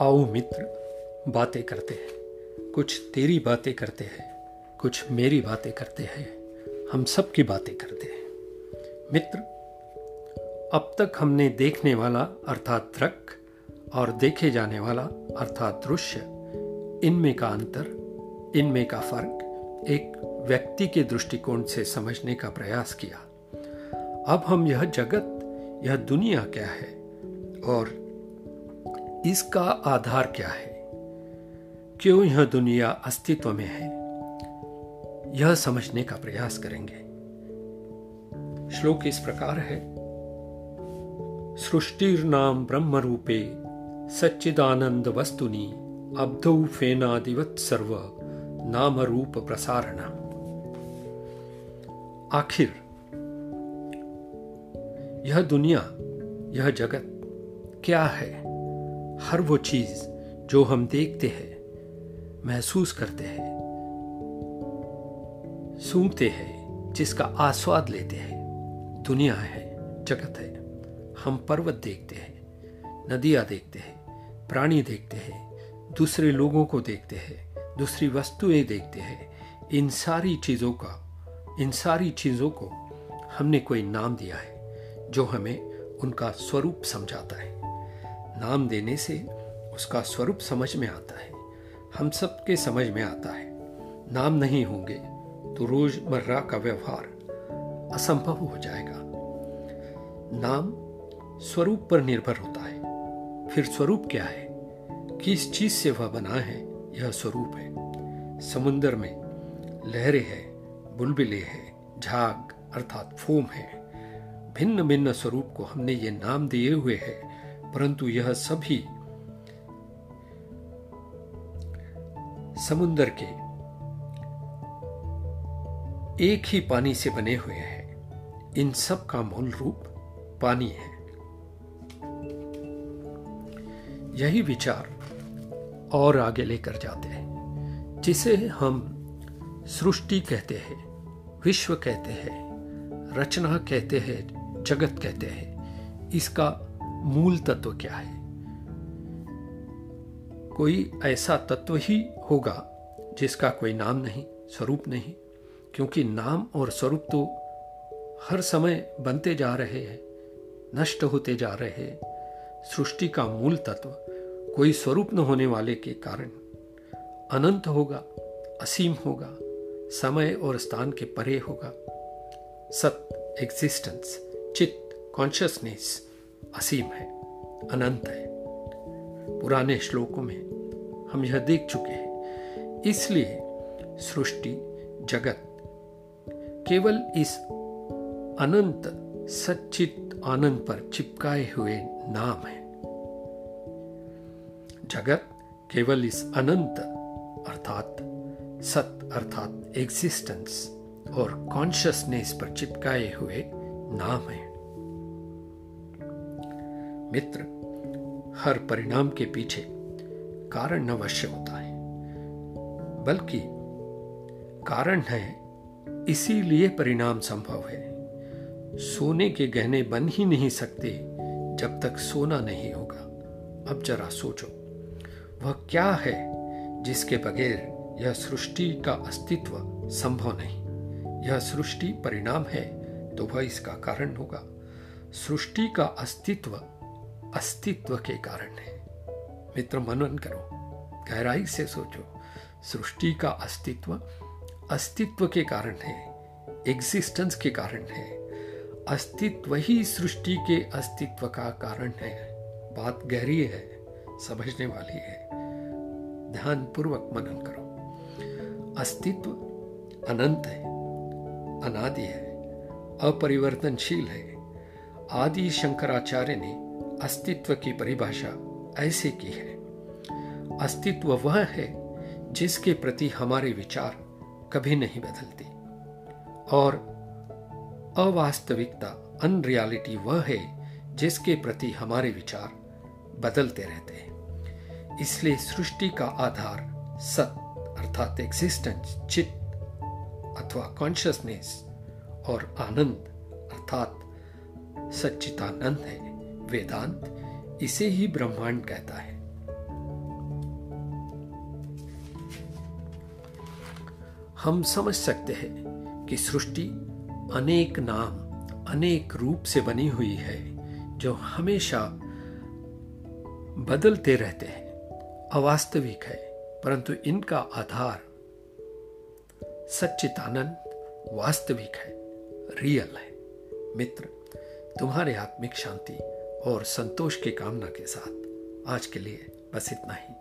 आओ मित्र, बातें करते हैं। कुछ तेरी बातें करते हैं, कुछ मेरी बातें करते हैं। हम सब की बातें करते हैं। मित्र, अब तक हमने देखने वाला अर्थात दृक और देखे जाने वाला अर्थात दृश्य, इनमें का अंतर, इनमें का फ़र्क एक व्यक्ति के दृष्टिकोण से समझने का प्रयास किया। अब हम यह जगत, यह दुनिया क्या है और इसका आधार क्या है? क्यों यह दुनिया अस्तित्व में है? यह समझने का प्रयास करेंगे। श्लोक इस प्रकार है। सृष्टिर्नाम ब्रह्म रूपे सच्चिदानंद वस्तुनि अब्धौ फेनादिवत सर्व नाम रूप प्रसारण आखिर, यह दुनिया, यह जगत क्या है? हर वो चीज़ जो हम देखते हैं, महसूस करते हैं, सूंघते हैं, जिसका आस्वाद लेते हैं। दुनिया है, जगत है। हम पर्वत देखते हैं, नदियाँ देखते हैं, प्राणी देखते हैं, दूसरे लोगों को देखते हैं, दूसरी वस्तुएँ देखते हैं। इन सारी चीज़ों का, इन सारी चीज़ों को हमने कोई नाम दिया है, जो हमें उनका स्वरूप समझाता है। नाम देने से उसका स्वरूप समझ में आता है। हम सबके समझ में आता है। नाम नहीं होंगे तो रोज़मर्रा का व्यवहार असंभव हो जाएगा। नाम स्वरूप पर निर्भर होता है। फिर स्वरूप क्या है? किस चीज़ से वह बना है, यह स्वरूप है। समुन्दर में लहरें है, बुलबिले है, झाग अर्थात फोम है। भिन्न भिन्न स्वरूप को हमने ये नाम दिए हुए है। परंतु यह सभी समुन्दर के एक ही पानी से बने हुए हैं। इन सब का मूल रूप पानी है। यही विचार और आगे लेकर जाते हैं, जिसे हम सृष्टि कहते हैं, विश्व कहते हैं, रचना कहते हैं, जगत कहते हैं। इसका मूल तत्व क्या है? कोई ऐसा तत्व ही होगा जिसका कोई नाम नहीं, स्वरूप नहीं, क्योंकि नाम और स्वरूप तो हर समय बनते जा रहे हैं, नष्ट होते जा रहे हैं। सृष्टि का मूल तत्व कोई स्वरूप न होने वाले के कारण अनंत होगा, असीम होगा, समय और स्थान के परे होगा। सत एग्जिस्टेंस चित्त कॉन्शियसनेस असीम है, अनंत है। पुराने श्लोकों में हम यह देख चुके हैं। इसलिए सृष्टि, जगत केवल इस अनंत सचित आनंद पर चिपकाए हुए नाम है। जगत केवल इस अनंत अर्थात सत अर्थात एग्जिस्टेंस और कॉन्शियसनेस पर चिपकाए हुए नाम है। मित्र, हर परिणाम के पीछे कारण अवश्य होता है। बल्कि कारण है, इसीलिए परिणाम संभव है। सोने के गहने बन ही नहीं सकते, जब तक सोना नहीं होगा। अब जरा सोचो, वह क्या है जिसके बगैर यह सृष्टि का अस्तित्व संभव नहीं? यह सृष्टि परिणाम है तो वह इसका कारण होगा। सृष्टि का अस्तित्व अस्तित्व के कारण है। मित्र मनन करो, गहराई से सोचो। सृष्टि का अस्तित्व अस्तित्व के कारण है एग्जिस्टेंस के कारण है। अस्तित्व ही सृष्टि के अस्तित्व का कारण है। बात गहरी है, समझने वाली है। ध्यान पूर्वक मनन करो। अस्तित्व अनंत है, अनादि है, अपरिवर्तनशील है। आदि शंकराचार्य ने अस्तित्व की परिभाषा ऐसे की है। अस्तित्व वह है जिसके प्रति हमारे विचार कभी नहीं बदलते। और अवास्तविकता अनरियलिटी वह है जिसके प्रति हमारे विचार बदलते रहते हैं। इसलिए सृष्टि का आधार सत अर्थात एक्सिस्टेंस चित अथवा कॉन्शियसनेस और आनंद अर्थात सच्चितानंद है। वेदांत इसे ही ब्रह्मांड कहता है। हम समझ सकते हैं कि सृष्टि अनेक नाम, अनेक रूप से बनी हुई है, जो हमेशा बदलते रहते हैं। अवास्तविक है, परंतु इनका आधार सच्चिदानंद वास्तविक है, रियल है। मित्र, तुम्हारे आत्मिक शांति और संतोष की कामना के साथ आज के लिए बस इतना ही।